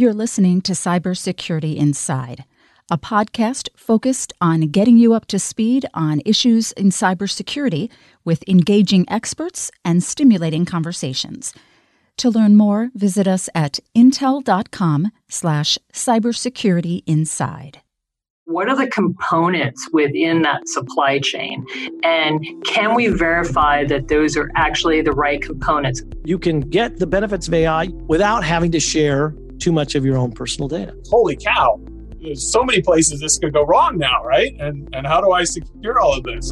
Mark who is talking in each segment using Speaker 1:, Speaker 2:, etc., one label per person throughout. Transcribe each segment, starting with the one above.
Speaker 1: You're listening to Cybersecurity Inside, a podcast focused on getting you up to speed on issues in cybersecurity with engaging experts and stimulating conversations. To learn more, visit us at intel.com slash cybersecurity inside
Speaker 2: what are the components within that supply chain? And can we verify that those are actually the right components?
Speaker 3: You can get the benefits of AI without having to share too much of your own personal data.
Speaker 4: Holy cow. There's so many places this could go wrong now, right? And and how do I secure all of this?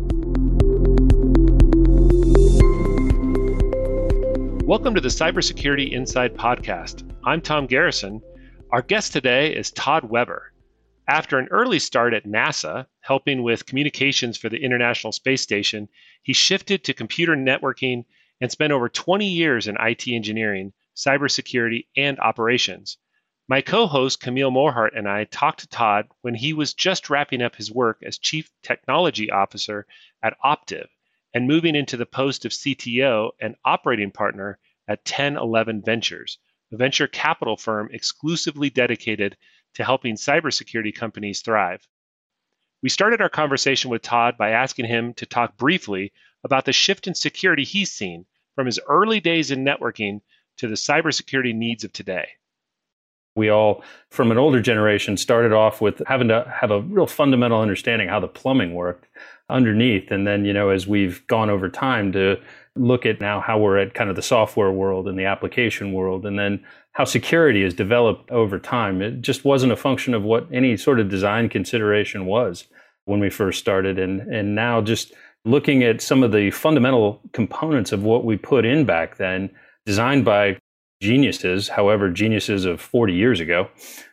Speaker 5: Welcome to the Cybersecurity Inside podcast. I'm Tom Garrison. Our guest today is Todd Weber. After an early start at NASA, helping with communications for the International Space Station, he shifted to computer networking and spent over 20 years in IT engineering, cybersecurity, and operations. My co host Camille Morhardt and I talked to Todd when he was just wrapping up his work as Chief Technology Officer at Optiv and moving into the post of CTO and operating partner at 1011 Ventures, a venture capital firm exclusively dedicated to helping cybersecurity companies thrive. We started our conversation with Todd by asking him to talk briefly about the shift in security he's seen from his early days in networking to the cybersecurity needs of today.
Speaker 6: We all, from an older generation, started off with having to have a real fundamental understanding how the plumbing worked underneath. And then, you know, as we've gone over time to look at now how we're at kind of the software world and the application world, and then how security has developed over time. It just wasn't a function of what any sort of design consideration was when we first started. And, and now just looking at some of the fundamental components of what we put in back then, designed by geniuses, however, geniuses of 40 years ago,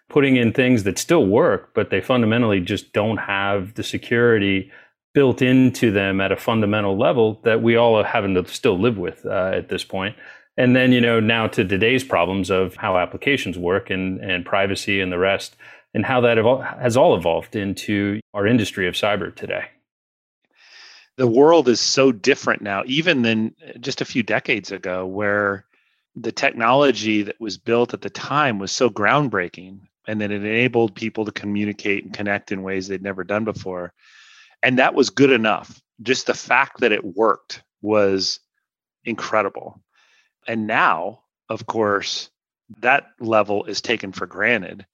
Speaker 6: putting in things that still work, but they fundamentally just don't have the security built into them at a fundamental level that we all are having to still live with uh, at this point. And then, you know, now to today's problems of how applications work and, and privacy and the rest, and how that evol- has all evolved into our industry of cyber today.
Speaker 5: The world is so different now, even than uh, just a few decades ago, where the technology that was built at the time was so groundbreaking and that it enabled people to communicate and connect in ways they'd never done before. And that was good enough. Just the fact that it worked was incredible. And now, of course, that level is taken for granted.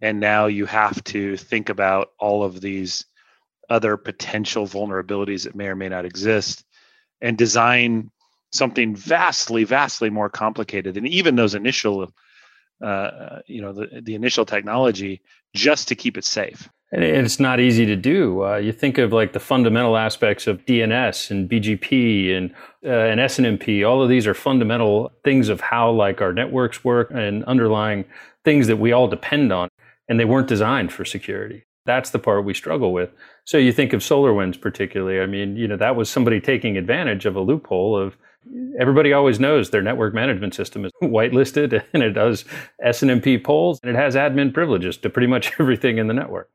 Speaker 5: And now you have to think about all of these other potential vulnerabilities that may or may not exist and design something vastly, vastly more complicated than even those initial, uh, you know, the, the initial technology just to keep it safe.
Speaker 6: And it's not easy to do. Uh, you think of like the fundamental aspects of DNS and BGP and uh, and SNMP. All of these are fundamental things of how like our networks work and underlying things that we all depend on. And they weren't designed for security. That's the part we struggle with. So you think of SolarWinds particularly. I mean, you know, that was somebody taking advantage of a loophole of everybody always knows their network management system is whitelisted and it does SNMP polls and it has admin privileges to pretty much everything in the network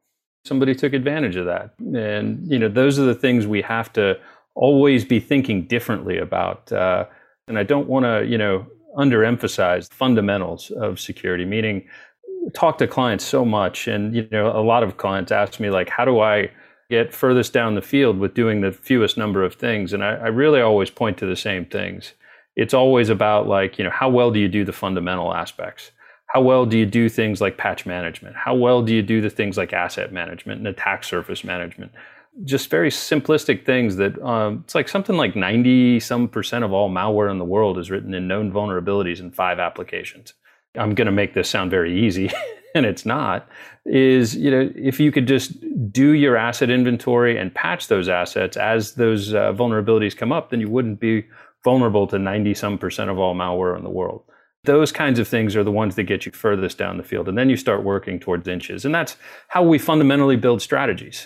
Speaker 6: somebody took advantage of that. And, you know, those are the things we have to always be thinking differently about. Uh, and I don't want to, you know, underemphasize fundamentals of security, meaning talk to clients so much. And, you know, a lot of clients ask me, like, how do I get furthest down the field with doing the fewest number of things? And I, I really always point to the same things. It's always about, like, you know, how well do you do the fundamental aspects? How well do you do things like patch management? How well do you do the things like asset management and attack surface management? Just very simplistic things that um, it's like something like 90 some percent of all malware in the world is written in known vulnerabilities in five applications. I'm going to make this sound very easy, and it's not. Is you know if you could just do your asset inventory and patch those assets as those uh, vulnerabilities come up, then you wouldn't be vulnerable to 90 some percent of all malware in the world. Those kinds of things are the ones that get you furthest down the field. And then you start working towards inches. And that's how we fundamentally build strategies.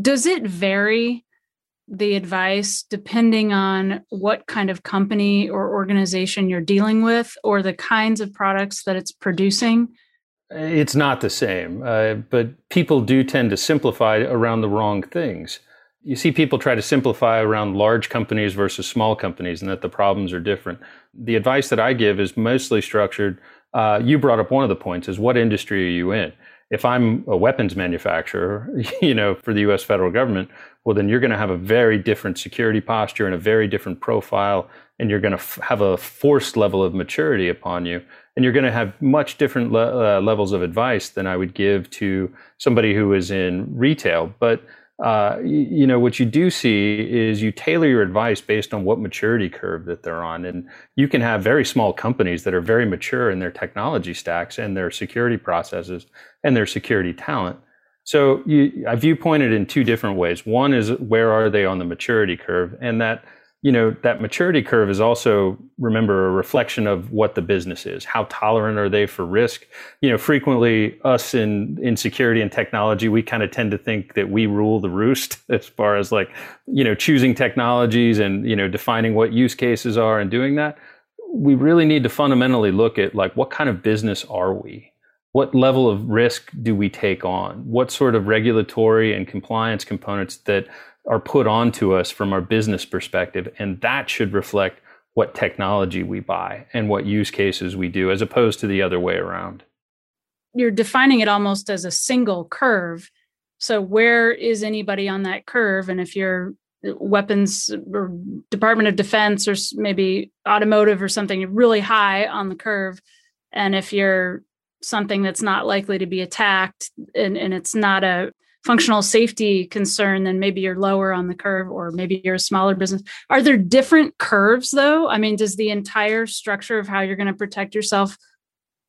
Speaker 7: Does it vary the advice depending on what kind of company or organization you're dealing with or the kinds of products that it's producing?
Speaker 6: It's not the same, uh, but people do tend to simplify around the wrong things you see people try to simplify around large companies versus small companies and that the problems are different. The advice that I give is mostly structured uh, you brought up one of the points is what industry are you in? If I'm a weapons manufacturer, you know, for the U.S. federal government, well, then you're going to have a very different security posture and a very different profile, and you're going to f- have a forced level of maturity upon you, and you're going to have much different le- uh, levels of advice than I would give to somebody who is in retail. But uh, you, you, know, what you do see is you tailor your advice based on what maturity curve that they're on. And you can have very small companies that are very mature in their technology stacks and their security processes and their security talent. So you, I view pointed in two different ways. One is where are they on the maturity curve? And that you know that maturity curve is also remember a reflection of what the business is how tolerant are they for risk you know frequently us in in security and technology we kind of tend to think that we rule the roost as far as like you know choosing technologies and you know defining what use cases are and doing that we really need to fundamentally look at like what kind of business are we what level of risk do we take on what sort of regulatory and compliance components that are put onto us from our business perspective. And that should reflect what technology we buy and what use cases we do, as opposed to the other way around.
Speaker 7: You're defining it almost as a single curve. So, where is anybody on that curve? And if you're weapons or Department of Defense or maybe automotive or something, really high on the curve. And if you're something that's not likely to be attacked and, and it's not a functional safety concern, then maybe you're lower on the curve, or maybe you're a smaller business. Are there different curves though? I mean, does the entire structure of how you're going to protect yourself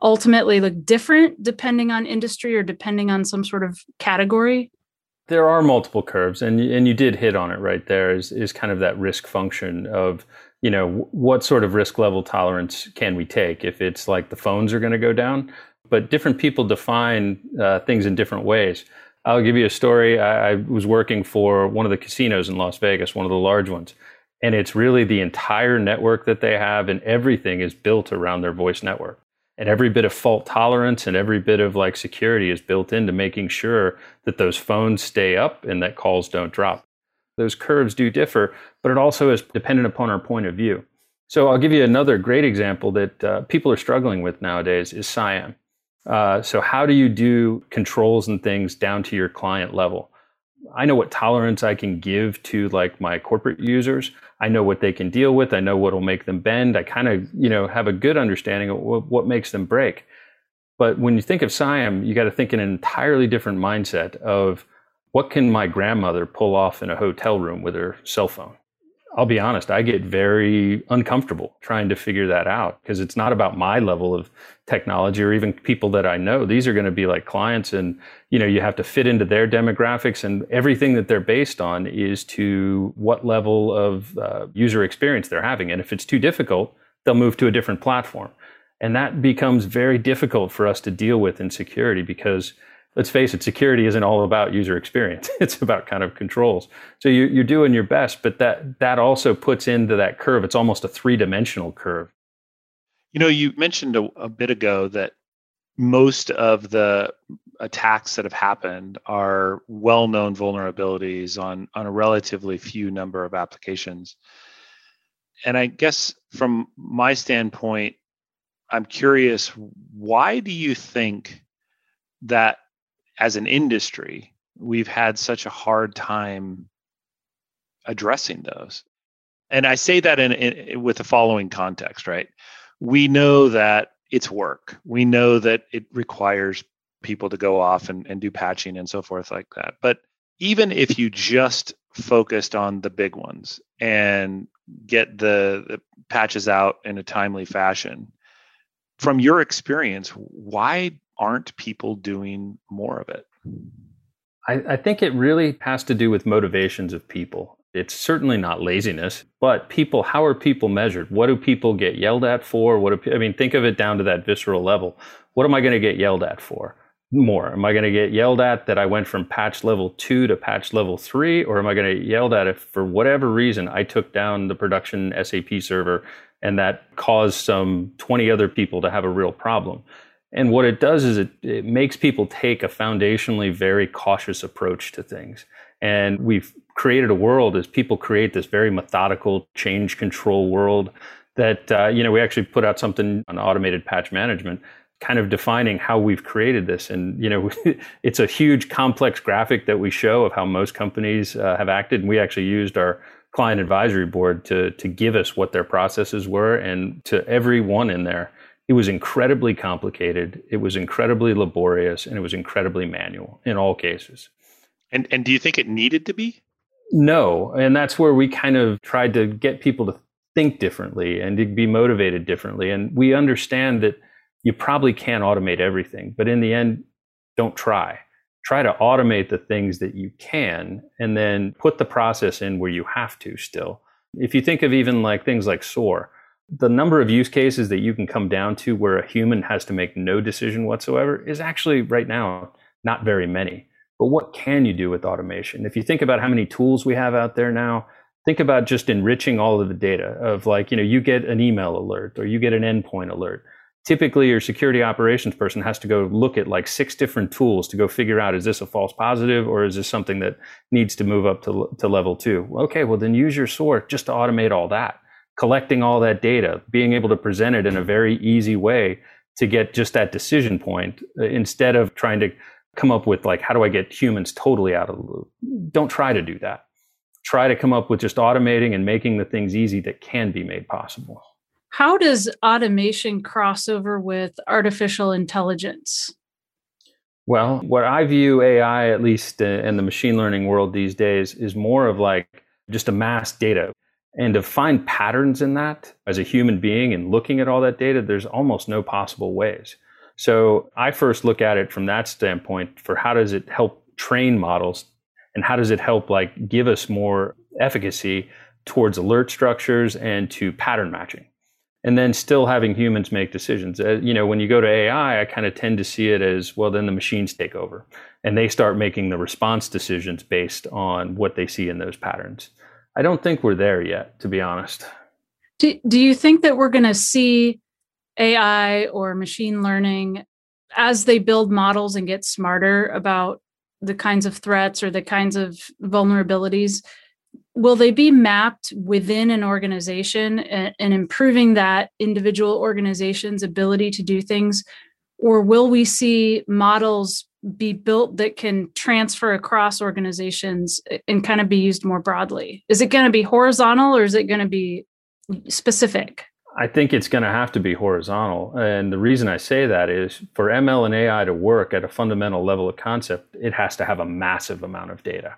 Speaker 7: ultimately look different depending on industry or depending on some sort of category?
Speaker 6: There are multiple curves, and and you did hit on it right there. Is is kind of that risk function of you know what sort of risk level tolerance can we take if it's like the phones are going to go down but different people define uh, things in different ways I'll give you a story. I, I, was working for one of the casinos in Las Vegas, one of the large ones. And it's really the entire network that they have, and everything is built around their voice network. And every bit of fault tolerance and every bit of like security is built into making sure that those phones stay up and that calls don't drop. Those curves do differ, but it also is dependent upon our point of view. So I'll give you another great example that uh, people are struggling with nowadays is CIAM. Uh, so, how do you do controls and things down to your client level? I know what tolerance I can give to like my corporate users. I know what they can deal with. I know what will make them bend. I kind of, you know, have a good understanding of what, what makes them break. But when you think of CIAM, you got to think in an entirely different mindset of what can my grandmother pull off in a hotel room with her cell phone? I'll be honest, I get very uncomfortable trying to figure that out because it's not about my level of technology or even people that I know. These are going to be like clients and you know, you have to fit into their demographics and everything that they're based on is to what level of uh, user experience they're having. And if it's too difficult, they'll move to a different platform. And that becomes very difficult for us to deal with in security because let's face it, security isn't all about user experience. It's about kind of controls. So you, you're doing your best, but that that also puts into that curve. It's almost a three dimensional curve.
Speaker 5: You know, you mentioned a, a bit ago that most of the attacks that have happened are well-known vulnerabilities on on a relatively few number of applications. And I guess from my standpoint, I'm curious, why do you think that as an industry, we've had such a hard time addressing those. And I say that in, in, with the following context, right? We know that it's work. We know that it requires people to go off and, and do patching and so forth like that. But even if you just focused on the big ones and get the, the patches out in a timely fashion, from your experience, why aren't people doing more of it?
Speaker 6: I, I, think it really has to do with motivations of people. It's certainly not laziness, but people, how are people measured? What do people get yelled at for? What do, I mean, think of it down to that visceral level. What am I going to get yelled at for? More. Am I going to get yelled at that I went from patch level two to patch level three? Or am I going to get yelled at if for whatever reason I took down the production SAP server and that caused some 20 other people to have a real problem? And what it does is it, it makes people take a foundationally very cautious approach to things. And we've created a world as people create this very methodical change control world that uh, you know we actually put out something on automated patch management kind of defining how we've created this. And you know it's a huge complex graphic that we show of how most companies uh, have acted. And we actually used our client advisory board to to give us what their processes were. And to everyone in there it was incredibly complicated it was incredibly laborious and it was incredibly manual in all cases
Speaker 5: and and do you think it needed to be
Speaker 6: no and that's where we kind of tried to get people to think differently and to be motivated differently. And we understand that you probably can't automate everything, but in the end, don't try. Try to automate the things that you can and then put the process in where you have to still. If you think of even like things like SOAR, the number of use cases that you can come down to where a human has to make no decision whatsoever is actually right now not very many. But what can you do with automation? If you think about how many tools we have out there now, think about just enriching all of the data of like, you know, you get an email alert or you get an endpoint alert. Typically, your security operations person has to go look at like six different tools to go figure out is this a false positive or is this something that needs to move up to, to level two? Okay, well, then use your SOAR just to automate all that, collecting all that data, being able to present it in a very easy way to get just that decision point uh, instead of trying to come up with like, how do I get humans totally out of the loop? Don't try to do that try to come up with just automating and making the things easy that can be made possible.
Speaker 7: How does automation cross over with artificial intelligence?
Speaker 6: Well, what I view AI, at least in the machine learning world these days, is more of like just a mass data. And to find patterns in that as a human being and looking at all that data, there's almost no possible ways. So I first look at it from that standpoint for how does it help train models and how does it help like give us more efficacy towards alert structures and to pattern matching? And then still having humans make decisions. Uh, you know when you go to ai i kind of tend to see it as well then the machines take over and they start making the response decisions based on what they see in those patterns i don't think we're there yet to be honest.
Speaker 7: Do, do you think that we're going to see ai or machine learning as they build models and get smarter about the kinds of threats or the kinds of vulnerabilities will they be mapped within an organization and, and, improving that individual organization's ability to do things? Or will we see models be built that can transfer across organizations eh, and kind of be used more broadly is it going to be horizontal or is it going to be specific
Speaker 6: I think it's going to have to be horizontal. And the reason I say that is for ML and AI to work at a fundamental level of concept, it has to have a massive amount of data.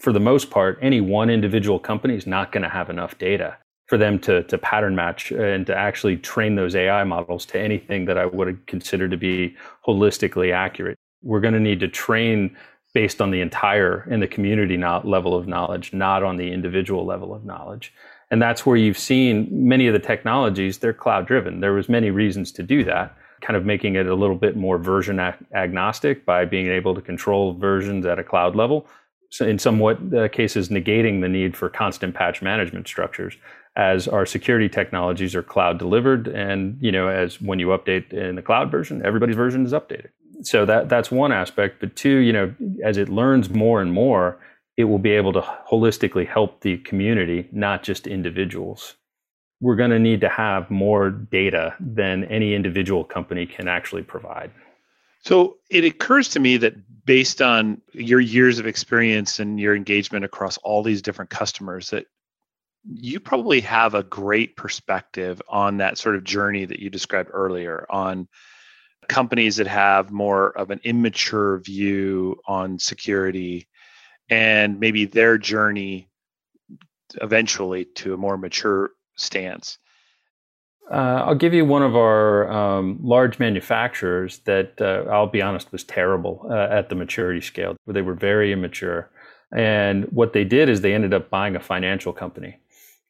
Speaker 6: For the most part, any one individual company is not going to have enough data for them to, to pattern match eh, and to actually train those AI models to anything that I would consider to be holistically accurate. We're going to need to train based on the entire in the community level of knowledge, not on the individual level of knowledge. And that's where you've seen many of the technologies they're cloud driven there was many reasons to do that kind of making it a little bit more version ag- agnostic by being able to control versions at a cloud level. So in somewhat uh, cases negating the need for constant patch management structures. As our security technologies are cloud delivered and you know as when you update in the cloud version everybody's version is updated so that that's one aspect but two you know as it learns more and more it will be able to holistically help the community, not just individuals. We're going to need to have more data than any individual company can actually provide.
Speaker 5: So it occurs to me that based on your years of experience and your engagement across all these different customers, that you probably have a great perspective on that sort of journey that you described earlier on companies that have more of an immature view on security and maybe their journey eventually to a more mature stance?
Speaker 6: Uh, I'll give you one of our um, large manufacturers that uh, I'll be honest was terrible uh, at the maturity scale. They were very immature. And what they did is they ended up buying a financial company.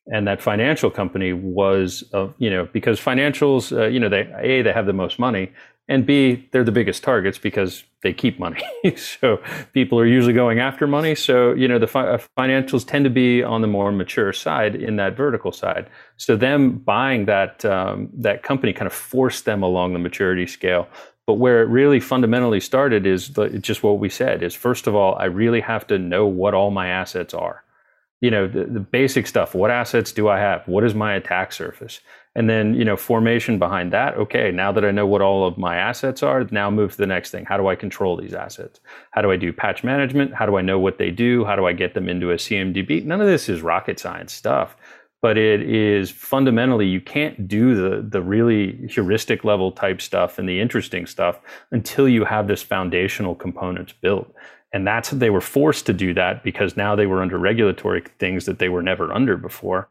Speaker 6: And that financial company was, you know, because financials, uh, you know, they a they have the most money, and B, they're the biggest targets because they keep money. so people are usually going after money. So, you know, the fi- uh, financials tend to be on the more mature side in that vertical side. So them buying that, um, that company kind of forced them along the maturity scale. But where it really fundamentally started is the, just what we said is first of all, I really have to know what all my assets are you know the, the, basic stuff what assets do i have what is my attack surface And then, you know, formation behind that. Okay, now that I know what all of my assets are, now move to the next thing. How do I control these assets? How do I do patch management? How do I know what they do? How do I get them into a CMDB? None of this is rocket science stuff, but it is fundamentally you can't do the the really heuristic level type stuff and the interesting stuff until you have this foundational components built. And that's they were forced to do that because now they were under regulatory things that they were never under before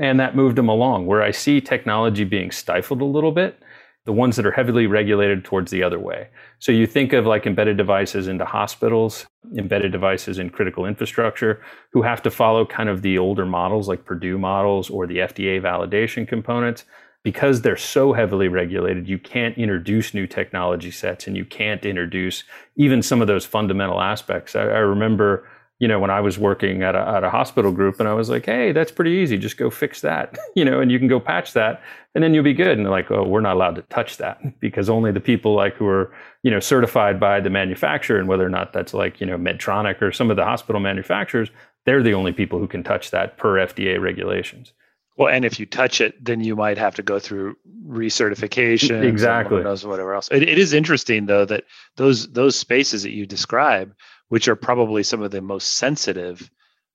Speaker 6: and that moved them along. Where I see technology being stifled a little bit, the ones that are heavily regulated towards the other way. So you think of like embedded devices into hospitals, embedded devices in critical infrastructure, who have to follow kind of the older models like Purdue models or the FDA validation components. Because they're so heavily regulated, you can't introduce new technology sets and you can't introduce even some of those fundamental aspects. I, I remember you know, when I was working at a, at a hospital group and I was like, hey, that's pretty easy. Just go fix that, you know, and you can go patch that and then you'll be good. And they're like, oh, we're not allowed to touch that because only the people like who are, you know, certified by the manufacturer and whether or not that's like, you know, Medtronic or some of the hospital manufacturers, they're the only people who can touch that per FDA regulations.
Speaker 5: Well, and if you touch it, then you might have to go through recertification,
Speaker 6: exactly,
Speaker 5: knows whatever else. It, it is interesting though that those those spaces that you describe which are probably some of the most sensitive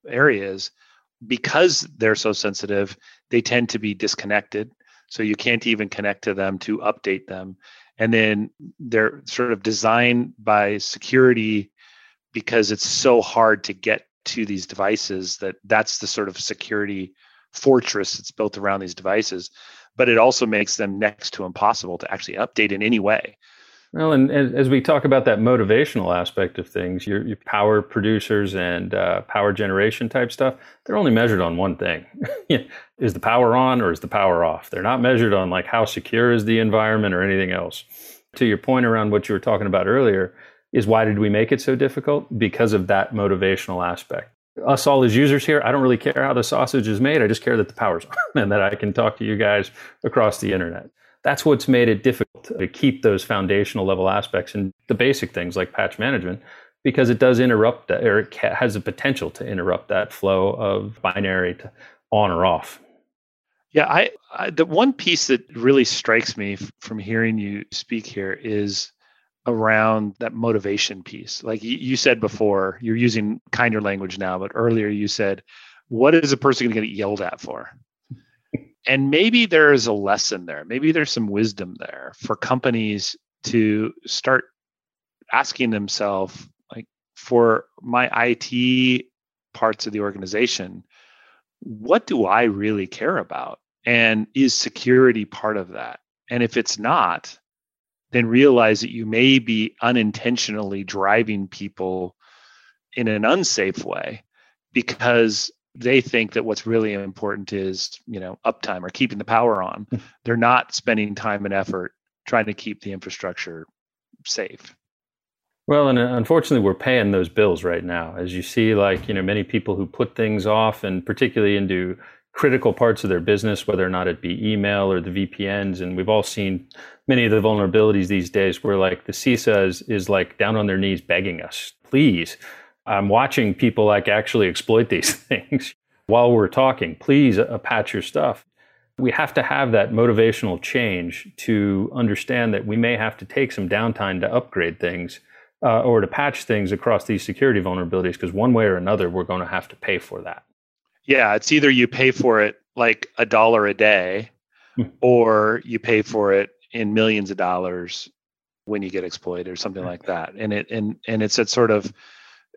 Speaker 5: areas. Because they're so sensitive they tend to be disconnected. So you can't even connect to them to update them. And then they're sort of designed by security because it's so hard to get to these devices that that's the sort of security fortress that's built around these devices. But it also makes them next to impossible to actually update in any way
Speaker 6: well, and, as we talk about that motivational aspect of things, your, your power producers and uh, power generation type stuff, they're only measured on one thing. is the power on or is the power off? They're not measured on like how secure is the environment or anything else. To your point around what you were talking about earlier, is why did we make it so difficult? Because of that motivational aspect. Us all as users here, I don't really care how the sausage is made. I just care that the power's on and that I can talk to you guys across the internet that's what's made it difficult to keep those foundational level aspects and the basic things like patch management because it does interrupt that, or it has the potential to interrupt that flow of binary to on or off.
Speaker 5: Yeah, I, I the one piece that really strikes me from hearing you speak here is around that motivation piece. Like you said before, you're using kinder language now, but earlier you said, "What is a person going to get yelled at for?" And maybe there is a lesson there. Maybe there's some wisdom there for companies to start asking themselves like for my IT parts of the organization what do I really care about? And is security part of that? And if it's not then realize that you may be unintentionally driving people in an unsafe way because they think that what's really important is you know uptime or keeping the power on. Hmm. they're not spending time and effort trying to keep the infrastructure safe.
Speaker 6: Well and uh, unfortunately we're paying those bills right now. As you see like you know many people who put things off and particularly into critical parts of their business whether or not it be email or the vpns and we've all seen many of the vulnerabilities these days where like the cisa is, is like down on their knees begging us please I'm watching people like actually exploit these things while we're talking. Please uh, patch your stuff. We have to have that motivational change to understand that we may have to take some downtime to upgrade things uh, or to patch things across these security vulnerabilities because one way or another, we're going to have to pay for that.
Speaker 5: Yeah, it's either you pay for it like a dollar a day hmm. or you pay for it in millions of dollars when you get exploited or something like that. And it and and it's a sort of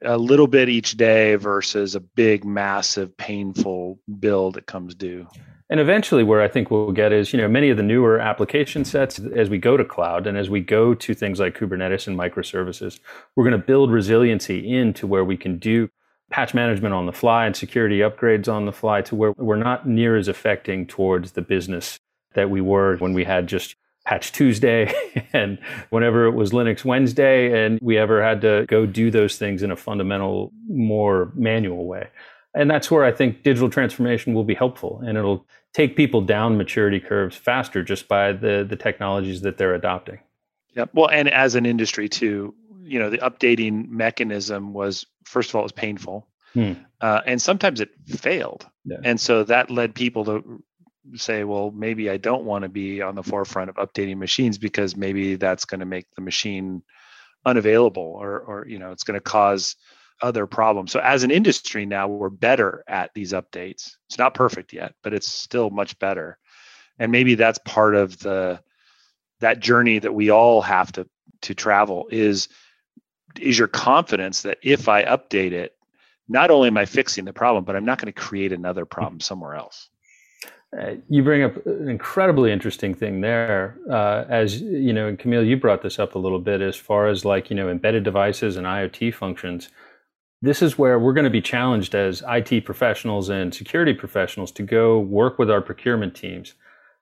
Speaker 5: a little bit each day versus a big, massive, painful bill that comes due.
Speaker 6: And eventually, where I think we'll get is, you know, many of the newer application sets as we go to cloud and as we go to things like Kubernetes and microservices, we're going to build resiliency into where we can do patch management on the fly and security upgrades on the fly to where we're not near as affecting towards the business that we were when we had just Patch Tuesday and whenever it was Linux Wednesday, and we ever had to go do those things in a fundamental, more manual way. And that's where I think digital transformation will be helpful and it'll take people down maturity curves faster just by the, the technologies that they're adopting.
Speaker 5: Yeah. Well, and as an industry too, you know, the updating mechanism was, first of all, it was painful. Hmm. Uh, and sometimes it failed. Yeah. And so that led people to say, well, maybe I don't want to be on the forefront of updating machines because maybe that's going to make the machine unavailable or, or you know, it's going to cause other problems. So as an industry now, we're better at these updates. It's not perfect yet, but it's still much better. And maybe that's part of the that journey that we all have to to travel is is your confidence that if I update it, not only am I fixing the problem, but I'm not going to create another problem somewhere else.
Speaker 6: Uh, you bring up an incredibly interesting thing there. Uh, as you know, and Camille, you brought this up a little bit as far as like you know embedded devices and IoT functions. This is where we're going to be challenged as IT professionals and security professionals to go work with our procurement teams.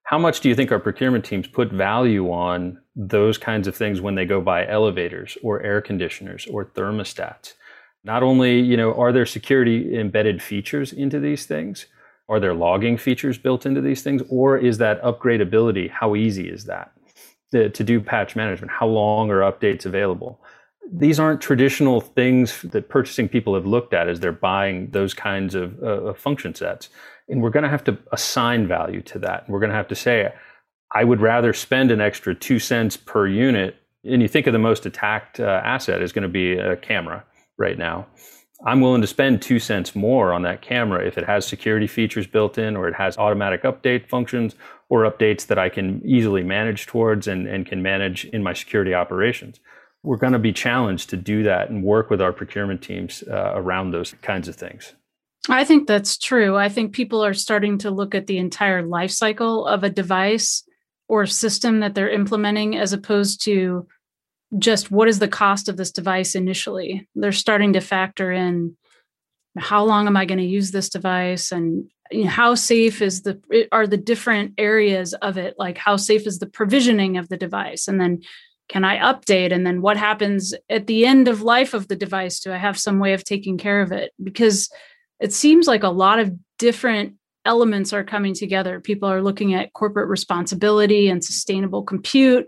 Speaker 6: How much do you think our procurement teams put value on those kinds of things when they go buy elevators or air conditioners or thermostats? Not only, you know, are there security embedded features into these things? Are there logging features built into these things? Or is that upgradability? How easy is that to, to do patch management? How long are updates available? These aren't traditional things that purchasing people have looked at as they're buying those kinds of uh, function sets. And we're going to have to assign value to that. We're going to have to say, I would rather spend an extra two cents per unit. And you think of the most attacked uh, asset is going to be a camera right now. I'm willing to spend two cents more on that camera if it has security features built in or it has automatic update functions or updates that I can easily manage towards and, and can manage in my security operations. We're going to be challenged to do that and work with our procurement teams uh, around those kinds of things.
Speaker 7: I think that's true. I think people are starting to look at the entire life cycle of a device or system that they're implementing as opposed to just what is the cost of this device initially. They're starting to factor in how long am I going to use this device and you know, how safe is the are the different areas of it like how safe is the provisioning of the device? And then can I update? And then what happens at the end of life of the device? Do I have some way of taking care of it? Because it seems like a lot of different elements are coming together. People are looking at corporate responsibility and sustainable compute,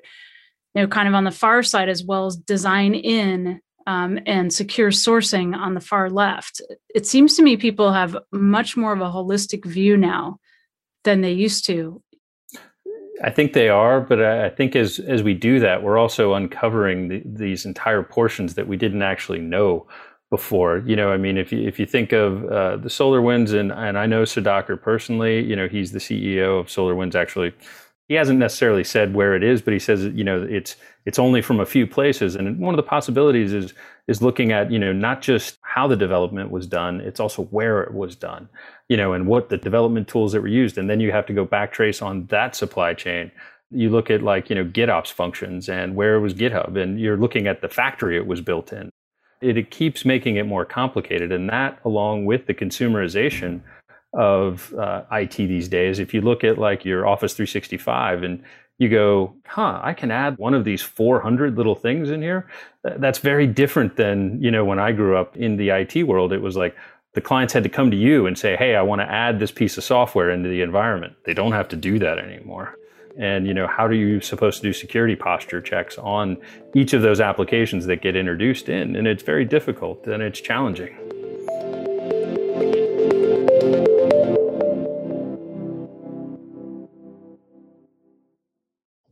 Speaker 7: you know, kind of on the far side, as well as design in um, and secure sourcing on the far left. It seems to me people have much more of a holistic view now than they used to.
Speaker 6: I think they are, but I think as as we do that, we're also uncovering the, these entire portions that we didn't actually know before. You know, I mean, if you if you think of uh, the SolarWinds, and and I know Sudhakar personally, you know, he's the CEO of SolarWinds. Actually, he hasn't necessarily said where it is, but he says, you know, it's it's only from a few places. And one of the possibilities is is looking at, you know, not just how the development was done, it's also where it was done, you know, and what the development tools that were used. And then you have to go backtrace on that supply chain you look at like you know gitops functions and where was github and you're looking at the factory it was built in it, it keeps making it more complicated. And that, along with the consumerization of uh, IT these days, if you look at like your Office 365 and you go, huh, I can add one of these 400 little things in here. That's very different than, you know, when I grew up in the IT world, it was like the clients had to come to you and say, hey, I want to add this piece of software into the environment. They don't have to do that anymore and you know how are you supposed to do security posture checks on each of those applications that get introduced in and it's very difficult and it's challenging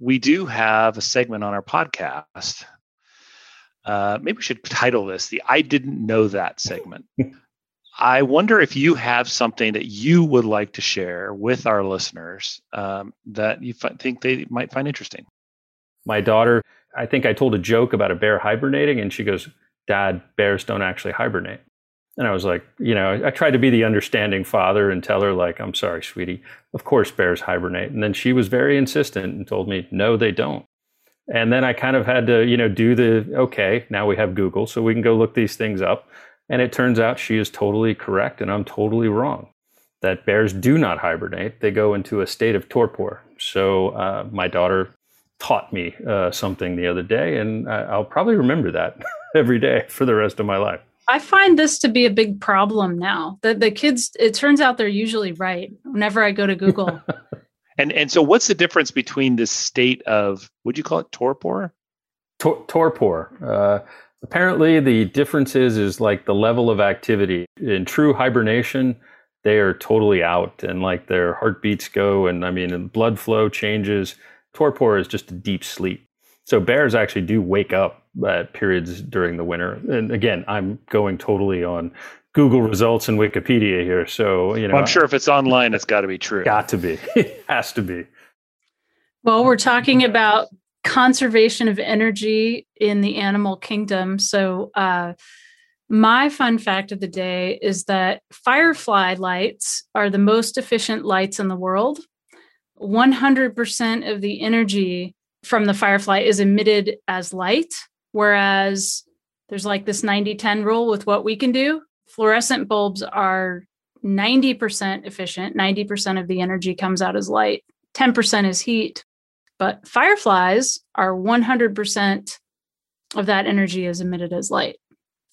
Speaker 5: we do have a segment on our podcast uh, maybe we should title this the i didn't know that segment I wonder if you have something that you would like to share with our listeners um, that you f- think they might find interesting.
Speaker 6: My daughter, I think I told a joke about a bear hibernating, and she goes, Dad, bears don't actually hibernate. And I was like, you know, I tried to be the understanding father and tell her, like, I'm sorry, sweetie, of course bears hibernate. And then she was very insistent and told me, no, they don't. And then I kind of had to, you know, do the, okay, now we have Google, so we can go look these things up. And it turns out she is totally correct and I'm totally wrong. That bears do not hibernate, they go into a state of torpor. So uh, my daughter taught me uh, something the other day, and I'll probably remember that every day for the rest of my life.
Speaker 7: I find this to be a big problem now. That the kids, it turns out they're usually right whenever I go to Google.
Speaker 5: and and so, what's the difference between this state of would you call it torpor?
Speaker 6: Tor- torpor. Uh, Apparently, the difference is, is like the level of activity. In true hibernation, they are totally out and like their heartbeats go and I mean blood flow changes. Torpor is just a deep sleep. So bears actually do wake up at periods during the winter. And again, I'm going totally on Google results and Wikipedia here. So, you know,
Speaker 5: well, I'm sure if it's online, it's got to be true.
Speaker 6: Got to be. It has to be.
Speaker 7: Well, we're talking about conservation of energy in the animal kingdom. So, uh, my fun fact of the day is that firefly lights are the most efficient lights in the world. 100% of the energy from the firefly is emitted as light, whereas there's like this 90 10 rule with what we can do. Fluorescent bulbs are 90% efficient, 90% of the energy comes out as light, 10% is heat. But fireflies are 100% of that energy is emitted as light.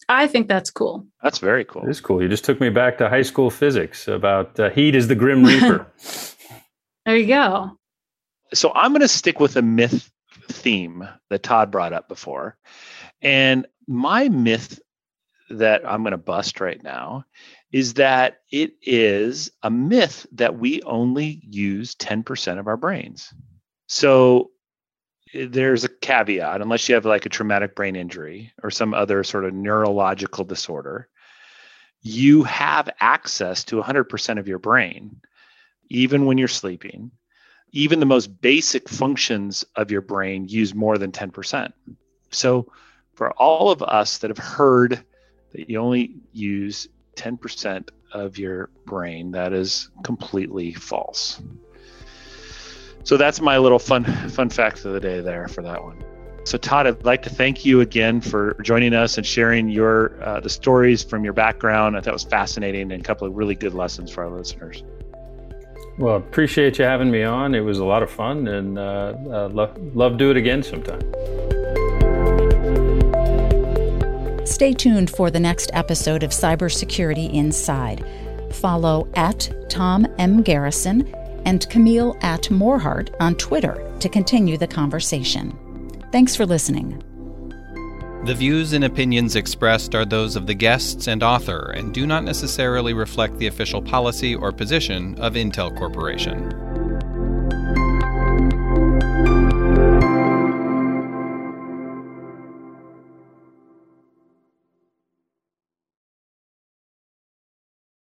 Speaker 7: I think that's cool.
Speaker 5: That's very cool.
Speaker 6: It is cool. You just took me back to high school physics about uh, heat is the grim reaper.
Speaker 7: there you go.
Speaker 5: So I'm going to stick with a myth theme that Todd brought up before. And my myth that I'm going to bust right now is that it is a myth that we only use 10% of our brains. So eh, there's a caveat unless you have like a traumatic brain injury or some other sort of neurological disorder you have access to 100% of your brain even when you're sleeping even the most basic functions of your brain use more than 10% so for all of us that have heard that you only use 10% of your brain that is completely false so that's my little fun fun fact of the day there for that one. So Todd, I'd like to thank you again for joining us and sharing your uh, the stories from your background. I thought it was fascinating and a couple of really good lessons for our listeners.
Speaker 6: Well, appreciate you having me on. It was a lot of fun, and uh, uh, love love do it again sometime.
Speaker 1: Stay tuned for the next episode of Cybersecurity Inside. Follow at Tom M. Garrison and Camille at Morhardt on Twitter to continue the conversation. Thanks for listening.
Speaker 8: The views and opinions expressed are those of the guests and author and do not necessarily reflect the official policy or position of Intel Corporation.